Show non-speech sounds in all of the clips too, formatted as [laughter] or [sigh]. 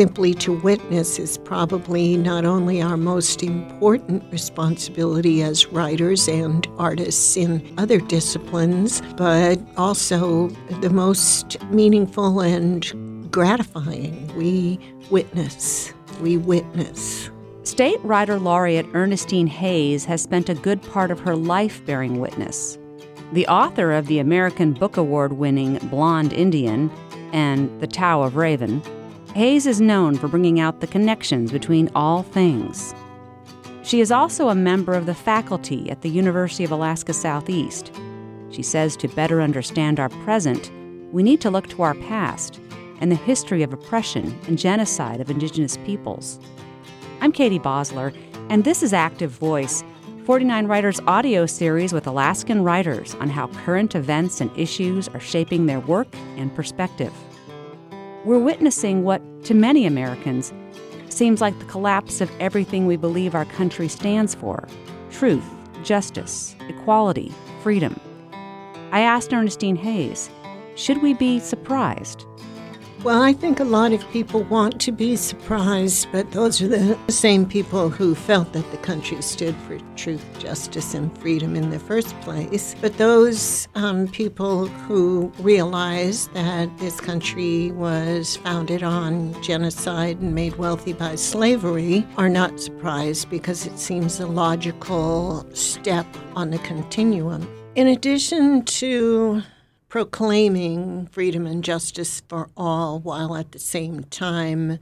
simply to witness is probably not only our most important responsibility as writers and artists in other disciplines, but also the most meaningful and gratifying. We witness. We witness. State Writer Laureate Ernestine Hayes has spent a good part of her life bearing witness. The author of the American Book Award winning Blonde Indian and The Tao of Raven, Hayes is known for bringing out the connections between all things. She is also a member of the faculty at the University of Alaska Southeast. She says to better understand our present, we need to look to our past and the history of oppression and genocide of Indigenous peoples. I'm Katie Bosler, and this is Active Voice, 49 Writers audio series with Alaskan writers on how current events and issues are shaping their work and perspective. We're witnessing what, to many Americans, seems like the collapse of everything we believe our country stands for truth, justice, equality, freedom. I asked Ernestine Hayes, should we be surprised? Well, I think a lot of people want to be surprised, but those are the same people who felt that the country stood for truth, justice, and freedom in the first place. But those um, people who realize that this country was founded on genocide and made wealthy by slavery are not surprised because it seems a logical step on the continuum. In addition to proclaiming freedom and justice for all while at the same time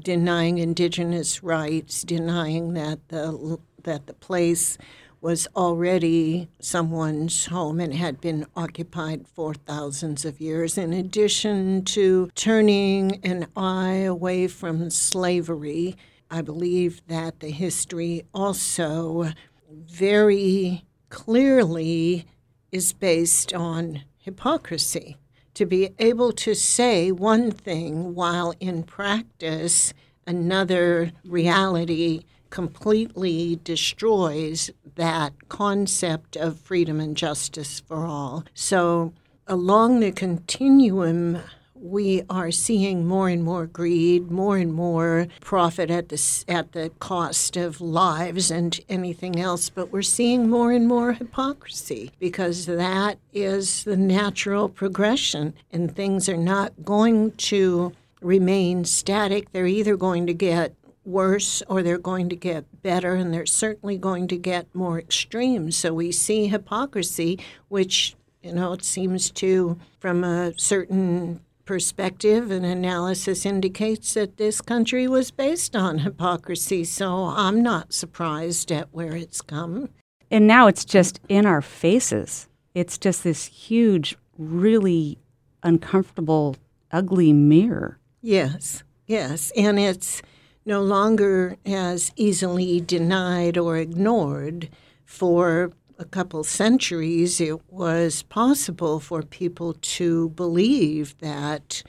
denying indigenous rights, denying that the that the place was already someone's home and had been occupied for thousands of years, in addition to turning an eye away from slavery. I believe that the history also very clearly is based on hypocrisy to be able to say one thing while in practice another reality completely destroys that concept of freedom and justice for all. So, along the continuum we are seeing more and more greed, more and more profit at the at the cost of lives and anything else, but we're seeing more and more hypocrisy because that is the natural progression and things are not going to remain static. They're either going to get worse or they're going to get better and they're certainly going to get more extreme. So we see hypocrisy which you know, it seems to, from a certain perspective and analysis indicates that this country was based on hypocrisy. So I'm not surprised at where it's come. And now it's just in our faces. It's just this huge, really uncomfortable, ugly mirror. Yes, yes. And it's no longer as easily denied or ignored for a couple centuries, it was possible for people to believe that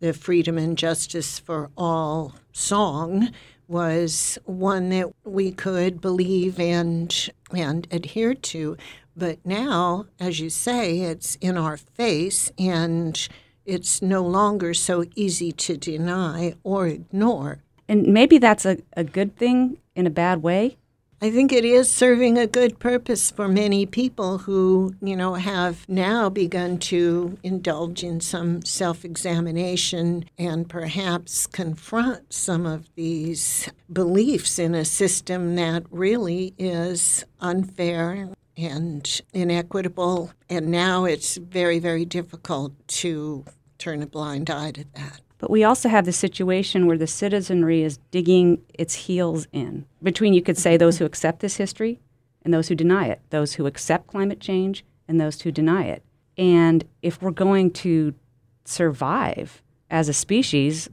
the freedom and justice for all song was one that we could believe and and adhere to. But now, as you say, it's in our face and it's no longer so easy to deny or ignore. And maybe that's a, a good thing in a bad way I think it is serving a good purpose for many people who, you know, have now begun to indulge in some self examination and perhaps confront some of these beliefs in a system that really is unfair and inequitable. And now it's very, very difficult to turn a blind eye to that. But we also have the situation where the citizenry is digging its heels in between, you could say, those who accept this history and those who deny it, those who accept climate change and those who deny it. And if we're going to survive as a species,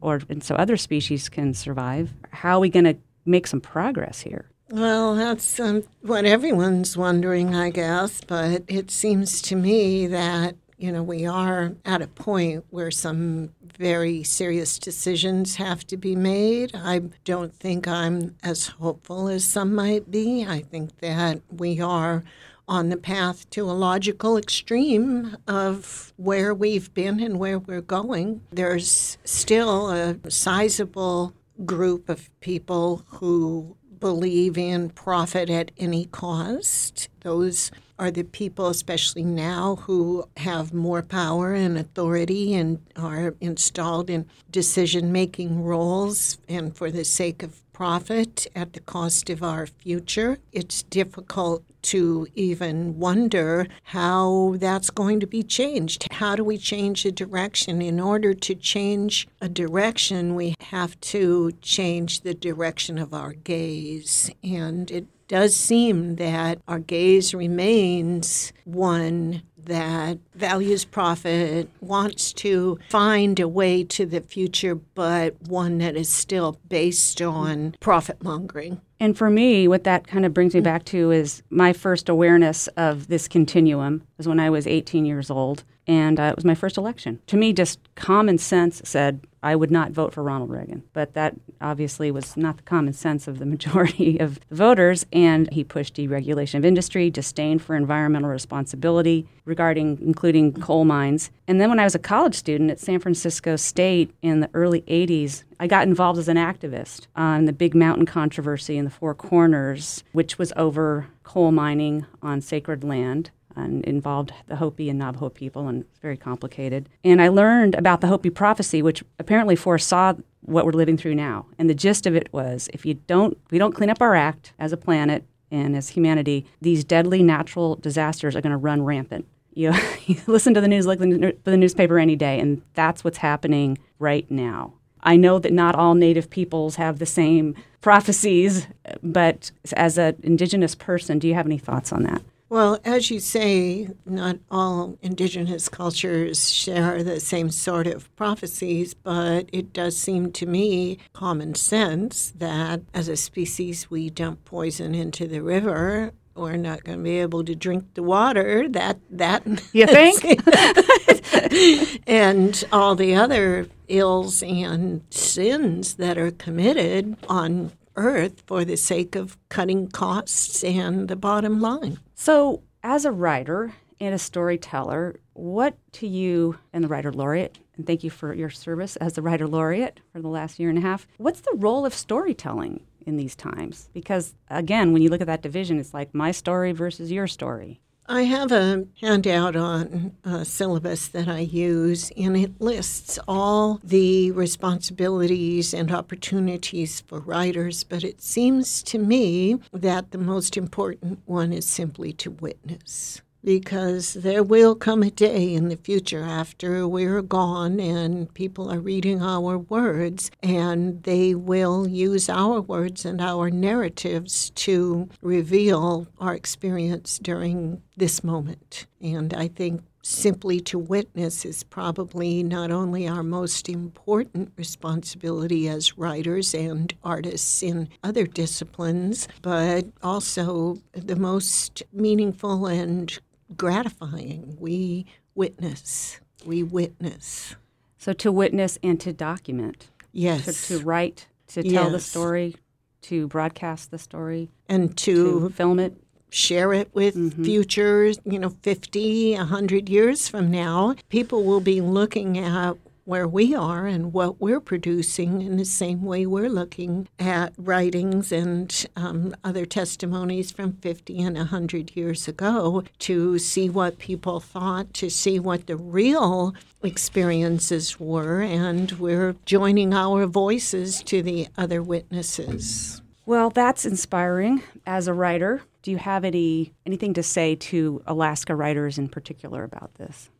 or and so other species can survive, how are we going to make some progress here? Well, that's um, what everyone's wondering, I guess. But it seems to me that you know, we are at a point where some very serious decisions have to be made. I don't think I'm as hopeful as some might be. I think that we are on the path to a logical extreme of where we've been and where we're going. There's still a sizable group of people who believe in profit at any cost. Those are the people, especially now, who have more power and authority and are installed in decision making roles and for the sake of profit at the cost of our future. It's difficult to even wonder how that's going to be changed. How do we change a direction? In order to change a direction, we have to change the direction of our gaze. And it does seem that our gaze remains one that values profit, wants to find a way to the future, but one that is still based on profit mongering. And for me, what that kind of brings me back to is my first awareness of this continuum was when I was 18 years old, and uh, it was my first election. To me, just common sense said I would not vote for Ronald Reagan. But that obviously was not the common sense of the [laughs] majority of voters. And he pushed deregulation of industry, disdain for environmental responsibility regarding including coal mines. And then when I was a college student at San Francisco State in the early 80s, I got involved as an activist on the Big Mountain controversy in the Four Corners, which was over coal mining on sacred land and involved the Hopi and Navajo people, and it's very complicated. And I learned about the Hopi prophecy, which apparently foresaw what we're living through now. And the gist of it was, if you don't, we don't clean up our act as a planet and as humanity, these deadly natural disasters are going to run rampant. You, [laughs] you listen to the news, look at the newspaper any day, and that's what's happening right now. I know that not all Native peoples have the same prophecies, but as an Indigenous person, do you have any thoughts on that? Well, as you say, not all indigenous cultures share the same sort of prophecies, but it does seem to me common sense that as a species we dump poison into the river. We're not going to be able to drink the water that that [laughs] you think? And all the other ills and sins that are committed on earth for the sake of cutting costs and the bottom line so, as a writer and a storyteller, what to you and the writer laureate, and thank you for your service as the writer laureate for the last year and a half, what's the role of storytelling in these times? Because, again, when you look at that division, it's like my story versus your story. I have a handout on a syllabus that I use, and it lists all the responsibilities and opportunities for writers. But it seems to me that the most important one is simply to witness because there will come a day in the future after we're gone and people are reading our words, and they will use our words and our narratives to reveal our experience during this moment. And I think simply to witness is probably not only our most important responsibility as writers and artists in other disciplines, but also the most meaningful and gratifying. We witness. We witness. So to witness and to document. Yes. To, to write, to tell the story, to broadcast the story, and to, to film it. Share it with mm-hmm. future, you know, 50, 100 years from now. People will be looking at where we are and what we're producing in the same way we're looking at writings and um, other testimonies from 50 and 100 years ago to see what people thought, to see what the real experiences were, and we're joining our voices to the other witnesses. Well, that's inspiring as a writer. Do you have any anything to say to Alaska writers in particular about this?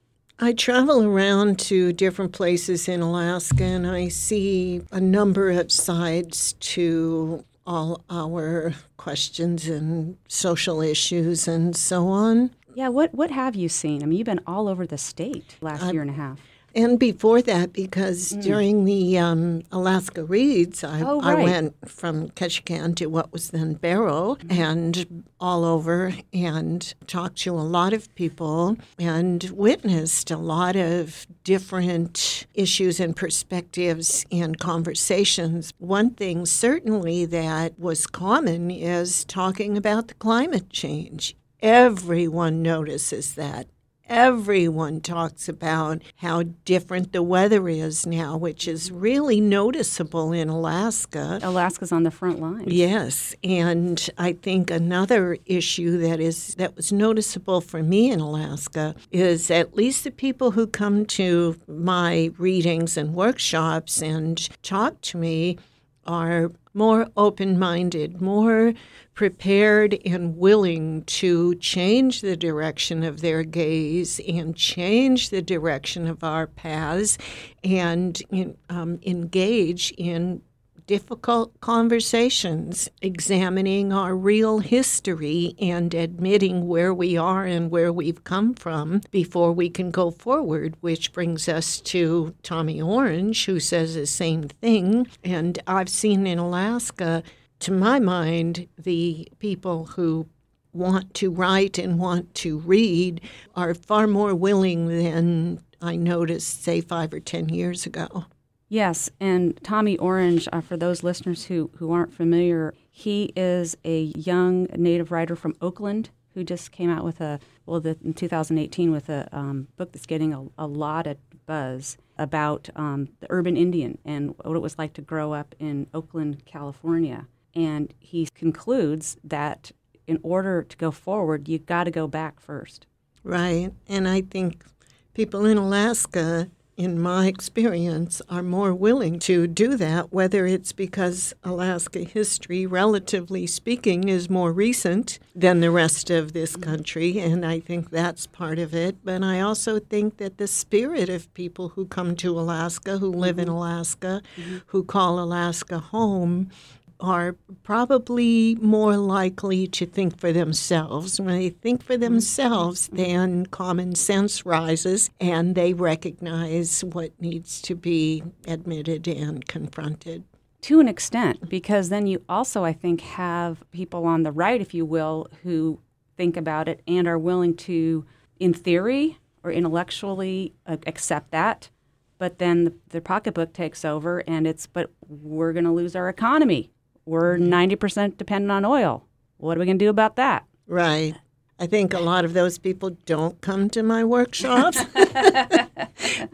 I travel around to different places in Alaska and I see a number of sides to all our questions and social issues and so on. Yeah, what what have you seen? I mean, you've been all over the state last year and a half. And before that, because mm. during the um, Alaska Reads, I, oh, right. I, went from Ketchikan to what was then Barrow mm. and all over and talked to a lot of people and witnessed a lot of different issues and perspectives and conversations. One thing certainly that was common is talking about the climate change everyone notices that everyone talks about how different the weather is now, which is really noticeable in Alaska. Alaska's on the front line. Yes, and I think another issue that is that was noticeable for me in Alaska is at least the people who come to my readings and workshops and talk to me are more open minded, more prepared and willing to change the direction of their gaze and change the direction of our paths and um, engage in difficult conversations, examining our real history and admitting where we are and where we've come from before we can go forward, which brings us to Tommy Orange, who says the same thing. And I've seen in Alaska to my mind, the people who want to write and want to read are far more willing than I noticed, say, five or ten years ago. Yes, and Tommy Orange, uh, for those listeners who, who aren't familiar, he is a young native writer from Oakland who just came out with a, well, the, in 2018 with a um, book that's getting a, a lot of buzz about um, the urban Indian and what it was like to grow up in Oakland, California. And he concludes that in order to go forward, you've got to go back first. Right. And I think people in Alaska, in my experience, are more willing to do that, whether it's because Alaska history, relatively speaking, is more recent than the rest of this country. And I think that's part of it. But I also think that the spirit of people who come to Alaska, who live in Alaska, mm-hmm. who call Alaska home, are probably more likely to think for themselves. When they think for themselves, then common sense rises and they recognize what needs to be admitted and confronted. To an extent, because then you also, I think, have people on the right, if you will, who think about it and are willing to, in theory or intellectually, uh, accept that. But then the, the pocketbook takes over, and it's, but we're going to lose our economy we're mm-hmm. 90% dependent on oil. What are we going to do about that? Right. I think a lot of those people don't come to my workshops. [laughs]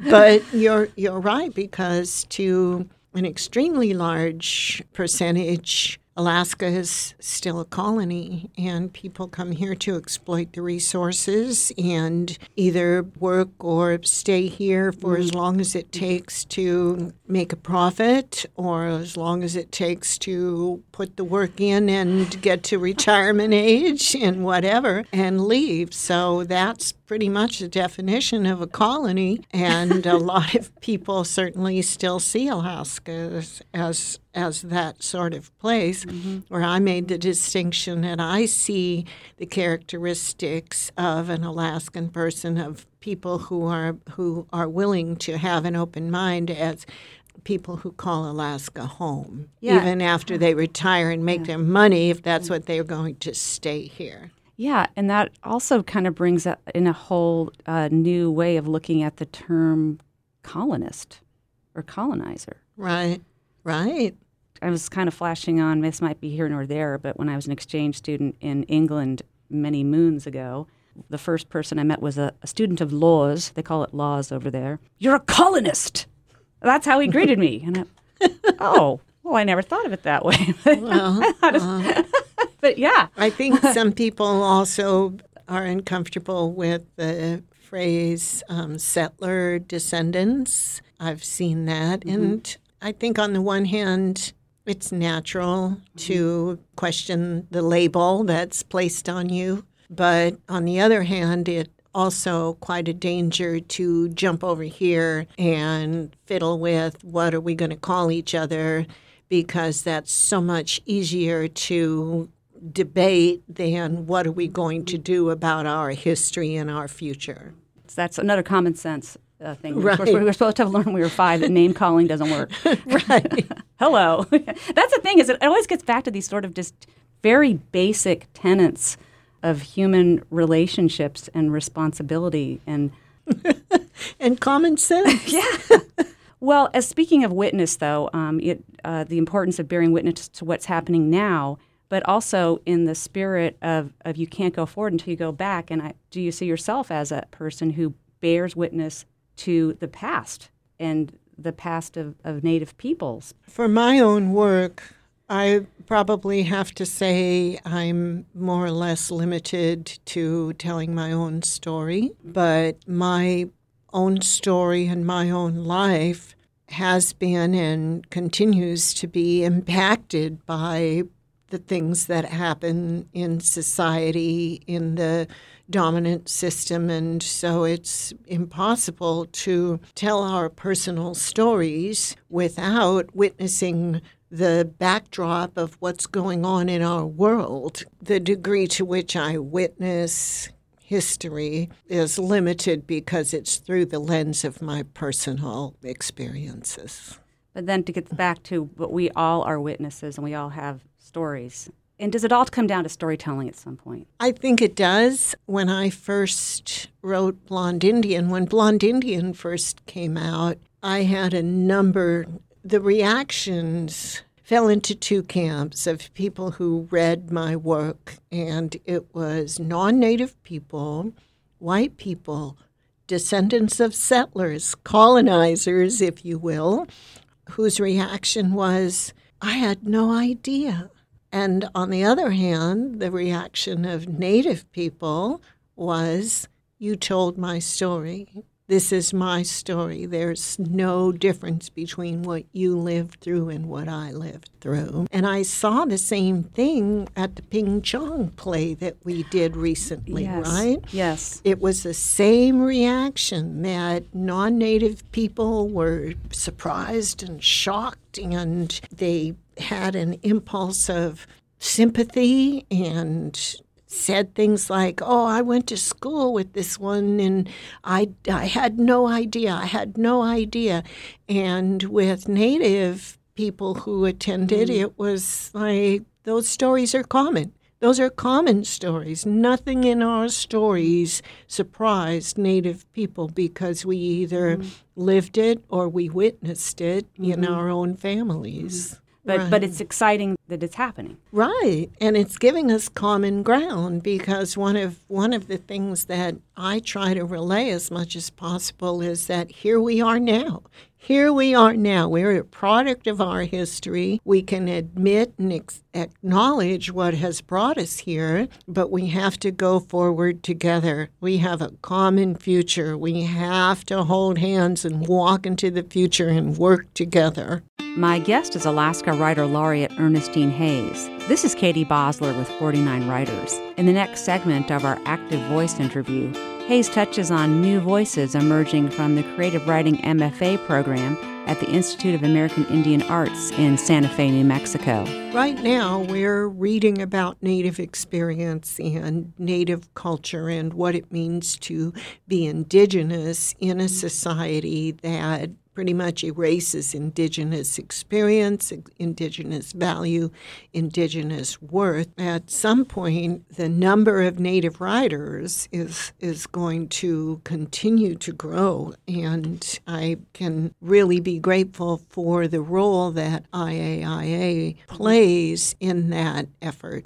but you're you're right because to an extremely large percentage Alaska is still a colony, and people come here to exploit the resources and either work or stay here for as long as it takes to make a profit or as long as it takes to put the work in and get to retirement [laughs] age and whatever and leave. So that's pretty much the definition of a colony, and a [laughs] lot of people certainly still see Alaska as, as as that sort of place mm-hmm. where I made the distinction that I see the characteristics of an Alaskan person of people who are who are willing to have an open mind as people who call Alaska home yeah. even after they retire and make yeah. their money if that's what they're going to stay here. Yeah, and that also kind of brings in a whole uh, new way of looking at the term colonist or colonizer. Right. Right. I was kind of flashing on, this might be here nor there, but when I was an exchange student in England many moons ago, the first person I met was a, a student of laws. They call it laws over there. You're a colonist. That's how he greeted me. And I, [laughs] oh, well, I never thought of it that way. [laughs] well, uh, [laughs] but yeah. I think [laughs] some people also are uncomfortable with the phrase um, settler descendants. I've seen that. Mm-hmm. And I think on the one hand, it's natural mm-hmm. to question the label that's placed on you. But on the other hand, it also quite a danger to jump over here and fiddle with what are we going to call each other because that's so much easier to debate than what are we going to do about our history and our future. That's another common sense uh, thing. Right. We're, we're, supposed to have learned when we were five that name calling doesn't work. [laughs] [laughs] right. Hello. [laughs] That's the thing is it always gets back to these sort of just very basic tenets of human relationships and responsibility and and common sense. yeah. Well, as speaking of witness, though, um, it, uh, the importance of bearing witness to what's happening now. but also in the spirit of, of you can't go forward until you go back. And I, do you see yourself as a person who bears witness to the past and the past of, of Native peoples? For my own work, I probably have to say I'm more or less limited to telling my own story, but my own story and my own life has been and continues to be impacted by the things that happen in society in the dominant system. And so it's impossible to tell our personal stories without witnessing the backdrop of what's going on in our world. The degree to which I witness history is limited because it's through the lens of my personal experiences. But then to get back to what we all are witnesses and we all have stories. And does it all come down to storytelling at some point? I think it does. When I first wrote Blonde Indian, when Blonde Indian first came out, I had a number, the reactions fell into two camps of people who read my work, and it was non native people, white people, descendants of settlers, colonizers, if you will, whose reaction was, I had no idea. And on the other hand, the reaction of native people was, You told my story. This is my story. There's no difference between what you lived through and what I lived through. And I saw the same thing at the Ping Chong play that we did recently, yes. right? Yes. It was the same reaction that non native people were surprised and shocked, and they had an impulse of sympathy and said things like, "Oh, I went to school with this one, and I I had no idea. I had no idea." And with Native people who attended, mm. it was like those stories are common. Those are common stories. Nothing in our stories surprised Native people because we either mm. lived it or we witnessed it mm-hmm. in our own families. But right. but it's exciting that it's happening. Right. And it's giving us common ground because one of one of the things that I try to relay as much as possible is that here we are now. Here we are now. We're a product of our history. We can admit and ex- acknowledge what has brought us here, but we have to go forward together. We have a common future. We have to hold hands and walk into the future and work together. My guest is Alaska Writer Laureate Ernestine Hayes. This is Katie Bosler with 49 Writers. In the next segment of our Active Voice interview, Hayes touches on new voices emerging from the Creative Writing MFA program at the Institute of American Indian Arts in Santa Fe, New Mexico. Right now, we're reading about Native experience and Native culture and what it means to be Indigenous in a society that pretty much erases indigenous experience, indigenous value, indigenous worth. At some point, the number of native writers is is going to continue to grow, and I can really be grateful for the role that IAIA plays in that effort.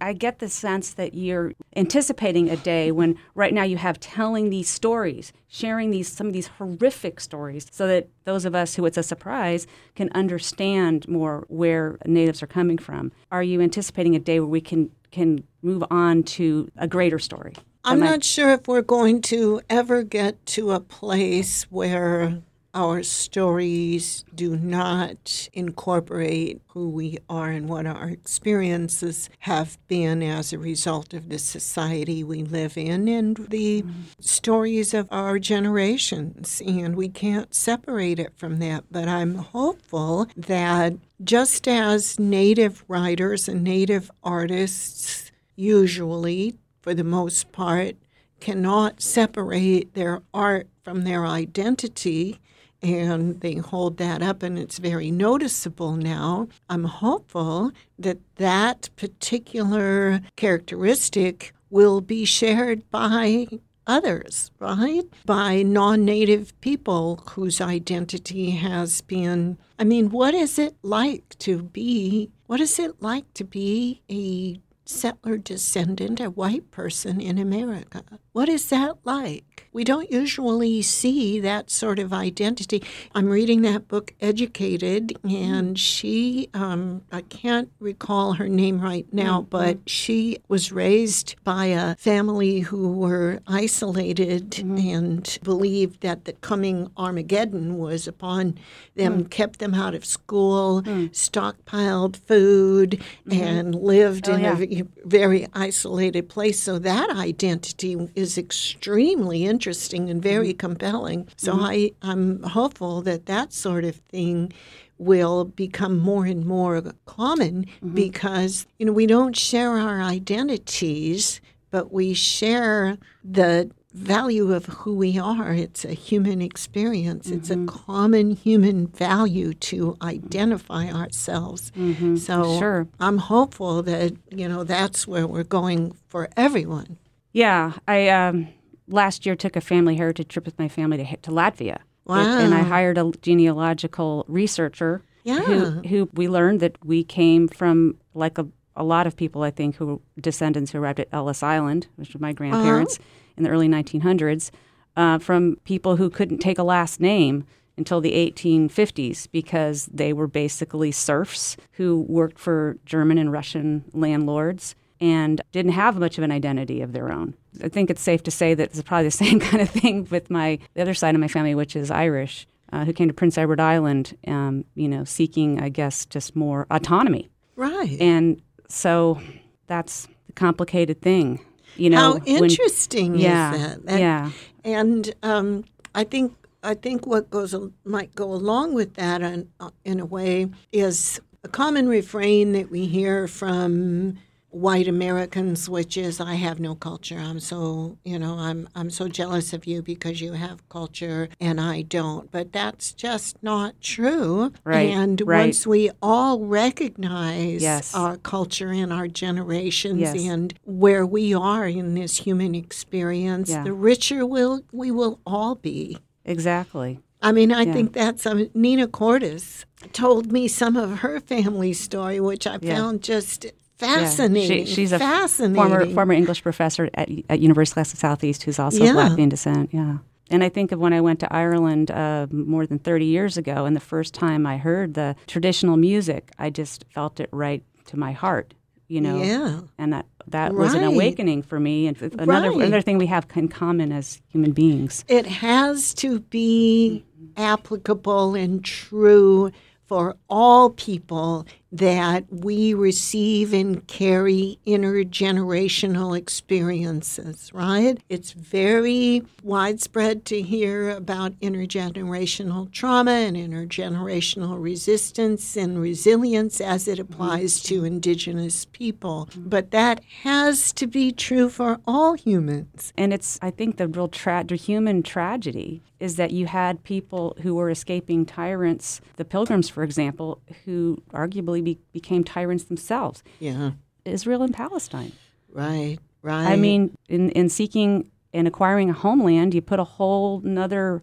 I get the sense that you're anticipating a day when right now you have telling these stories, sharing these some of these horrific stories so that those of us who it's a surprise can understand more where natives are coming from. Are you anticipating a day where we can can move on to a greater story? I'm not sure if we're going to ever get to a place where our stories do not incorporate who we are and what our experiences have been as a result of the society we live in and the mm-hmm. stories of our generations. And we can't separate it from that. But I'm hopeful that just as Native writers and Native artists usually, for the most part, cannot separate their art from their identity, and they hold that up and it's very noticeable now. I'm hopeful that that particular characteristic will be shared by others, right? By non native people whose identity has been. I mean, what is it like to be what is it like to be a settler descendant, a white person in America? What is that like? We don't usually see that sort of identity. I'm reading that book, Educated, and she, um, I can't recall her name right now, mm-hmm. but she was raised by a family who were isolated mm-hmm. and believed that the coming Armageddon was upon them, mm. kept them out of school, mm. stockpiled food, mm-hmm. and lived oh, in yeah. a very isolated place. So that identity is extremely interesting interesting and very mm-hmm. compelling. So mm-hmm. I, I'm hopeful that that sort of thing will become more and more common mm-hmm. because you know we don't share our identities but we share the value of who we are it's a human experience mm-hmm. it's a mm-hmm. common human value to identify ourselves mm-hmm. so sure. i'm hopeful that you know that's where we're going for everyone yeah i um last year took a family heritage trip with my family to, to Latvia. Wow. And I hired a genealogical researcher yeah. who, who we learned that we came from, like a, a lot of people, I think, who descendants who arrived at Ellis Island, which were my grandparents uh-huh. in the early 1900s, uh, from people who couldn't take a last name until the 1850s because they were basically serfs who worked for German and Russian landlords and didn't have much of an identity of their own. I think it's safe to say that it's probably the [laughs] same kind of thing with my the other side of my family, which is Irish, uh, who came to Prince Edward Island, um, you know, seeking, I guess, just more autonomy. Right. And so that's the complicated thing. You know, how interesting when, yeah, is that? And, yeah. And um, I think I think what goes might go along with that, in, uh, in a way, is a common refrain that we hear from white Americans, which is I have no culture. I'm so you know I'm I'm so jealous of you because you have culture and I don't. But that's just not true. Right. And right. once we all recognize yes. our culture and our generations yes. and where we are in this human experience, yeah. the richer will we will all be. Exactly. I mean, I yeah. think that's um, Nina Cordes told me some of her family story, which I yeah. found just Fascinating. Yeah. She, she's a Fascinating. former former English professor at, at University of Southeast who's also yeah. of Latvian descent. Yeah. And I think of when I went to Ireland uh, more than 30 years ago, and the first time I heard the traditional music, I just felt it right to my heart, you know. Yeah. And that that right. was an awakening for me, and another right. another thing we have in common as human beings. It has to be applicable and true for all people that we receive and carry intergenerational experiences, right? It's very widespread to hear about intergenerational trauma and intergenerational resistance and resilience as it applies to indigenous people. But that has to be true for all humans. And it's, I think, the real tra- human tragedy is that you had people who were escaping tyrants, the pilgrims, for example, who arguably be, became tyrants themselves. Yeah. Israel and Palestine. Right, right. I mean, in, in seeking and acquiring a homeland, you put a whole another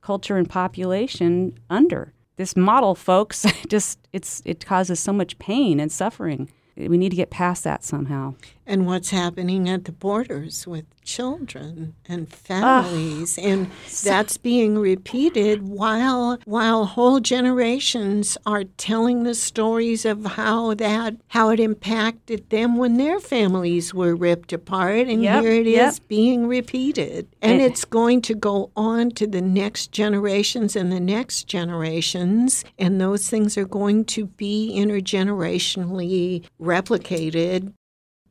culture and population under. This model, folks, [laughs] just it's it causes so much pain and suffering. We need to get past that somehow. And what's happening at the borders with children and families. And that's being repeated while while whole generations are telling the stories of how that how it impacted them when their families were ripped apart. And yep, here it yep. is being repeated. And, it's going to go on to the next generations and the next generations. And those things are going to be intergenerationally replicated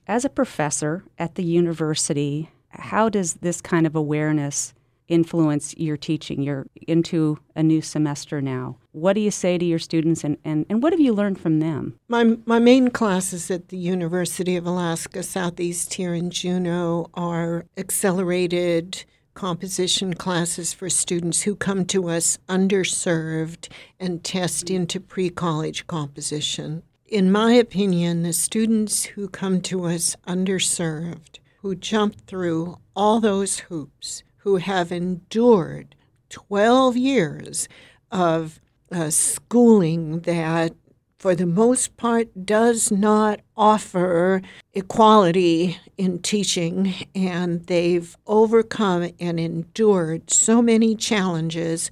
as a professor at the university how does this kind of awareness influence your teaching? You're into a new semester now. What do you say to your students and, and, and what have you learned from them? My, my main classes at the University of Alaska Southeast here in Juneau are accelerated composition classes for students who come to us underserved and test into pre college composition. In my opinion, the students who come to us underserved who jumped through all those hoops, who have endured 12 years of uh, schooling that for the most part, does not offer equality in teaching, and they've overcome and endured so many challenges,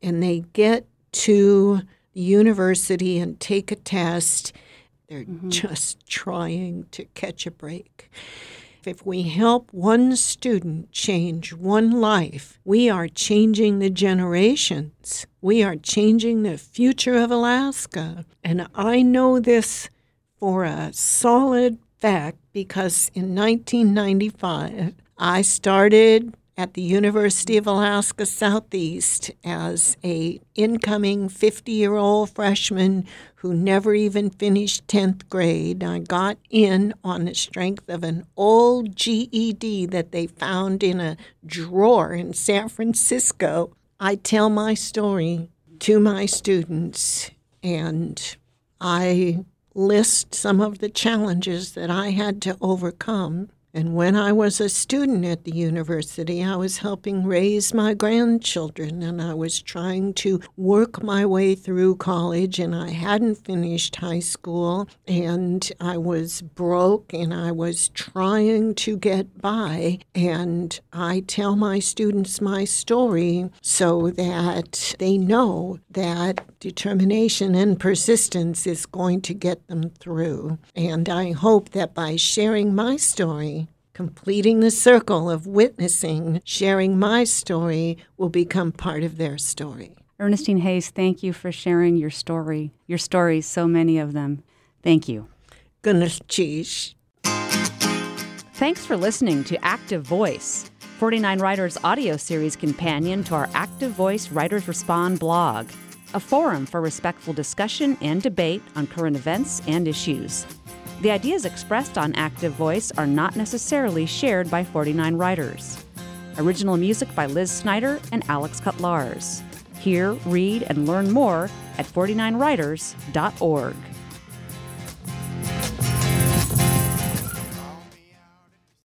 and they get to the university and take a test. They're mm-hmm. just trying to catch a break. If we help one student change one life, we are changing the generations. We are changing the future of Alaska. And I know this for a solid fact because in 1995, I started at the University of Alaska Southeast as a incoming 50-year-old freshman who never even finished 10th grade. I got in on the strength of an old GED that they found in a drawer in San Francisco. I tell my story to my students and I list some of the challenges that I had to overcome and when I was a student at the university, I was helping raise my grandchildren and I was trying to work my way through college and I hadn't finished high school and I was broke and I was trying to get by. And I tell my students my story so that they know that determination and persistence is going to get them through. And I hope that by sharing my story, completing the circle of witnessing, sharing my story will become part of their story. Ernestine Hayes, thank you for sharing your story, your stories, so many of them. Thank you. Goodness cheese. Thanks for listening to Active Voice, 49 Writers audio series companion to our Active Voice Writers Respond blog, a forum for respectful discussion and debate on current events and issues. The ideas expressed on Active Voice are not necessarily shared by 49 writers. Original music by Liz Snyder and Alex Cutlars. Hear, read, and learn more at 49writers.org.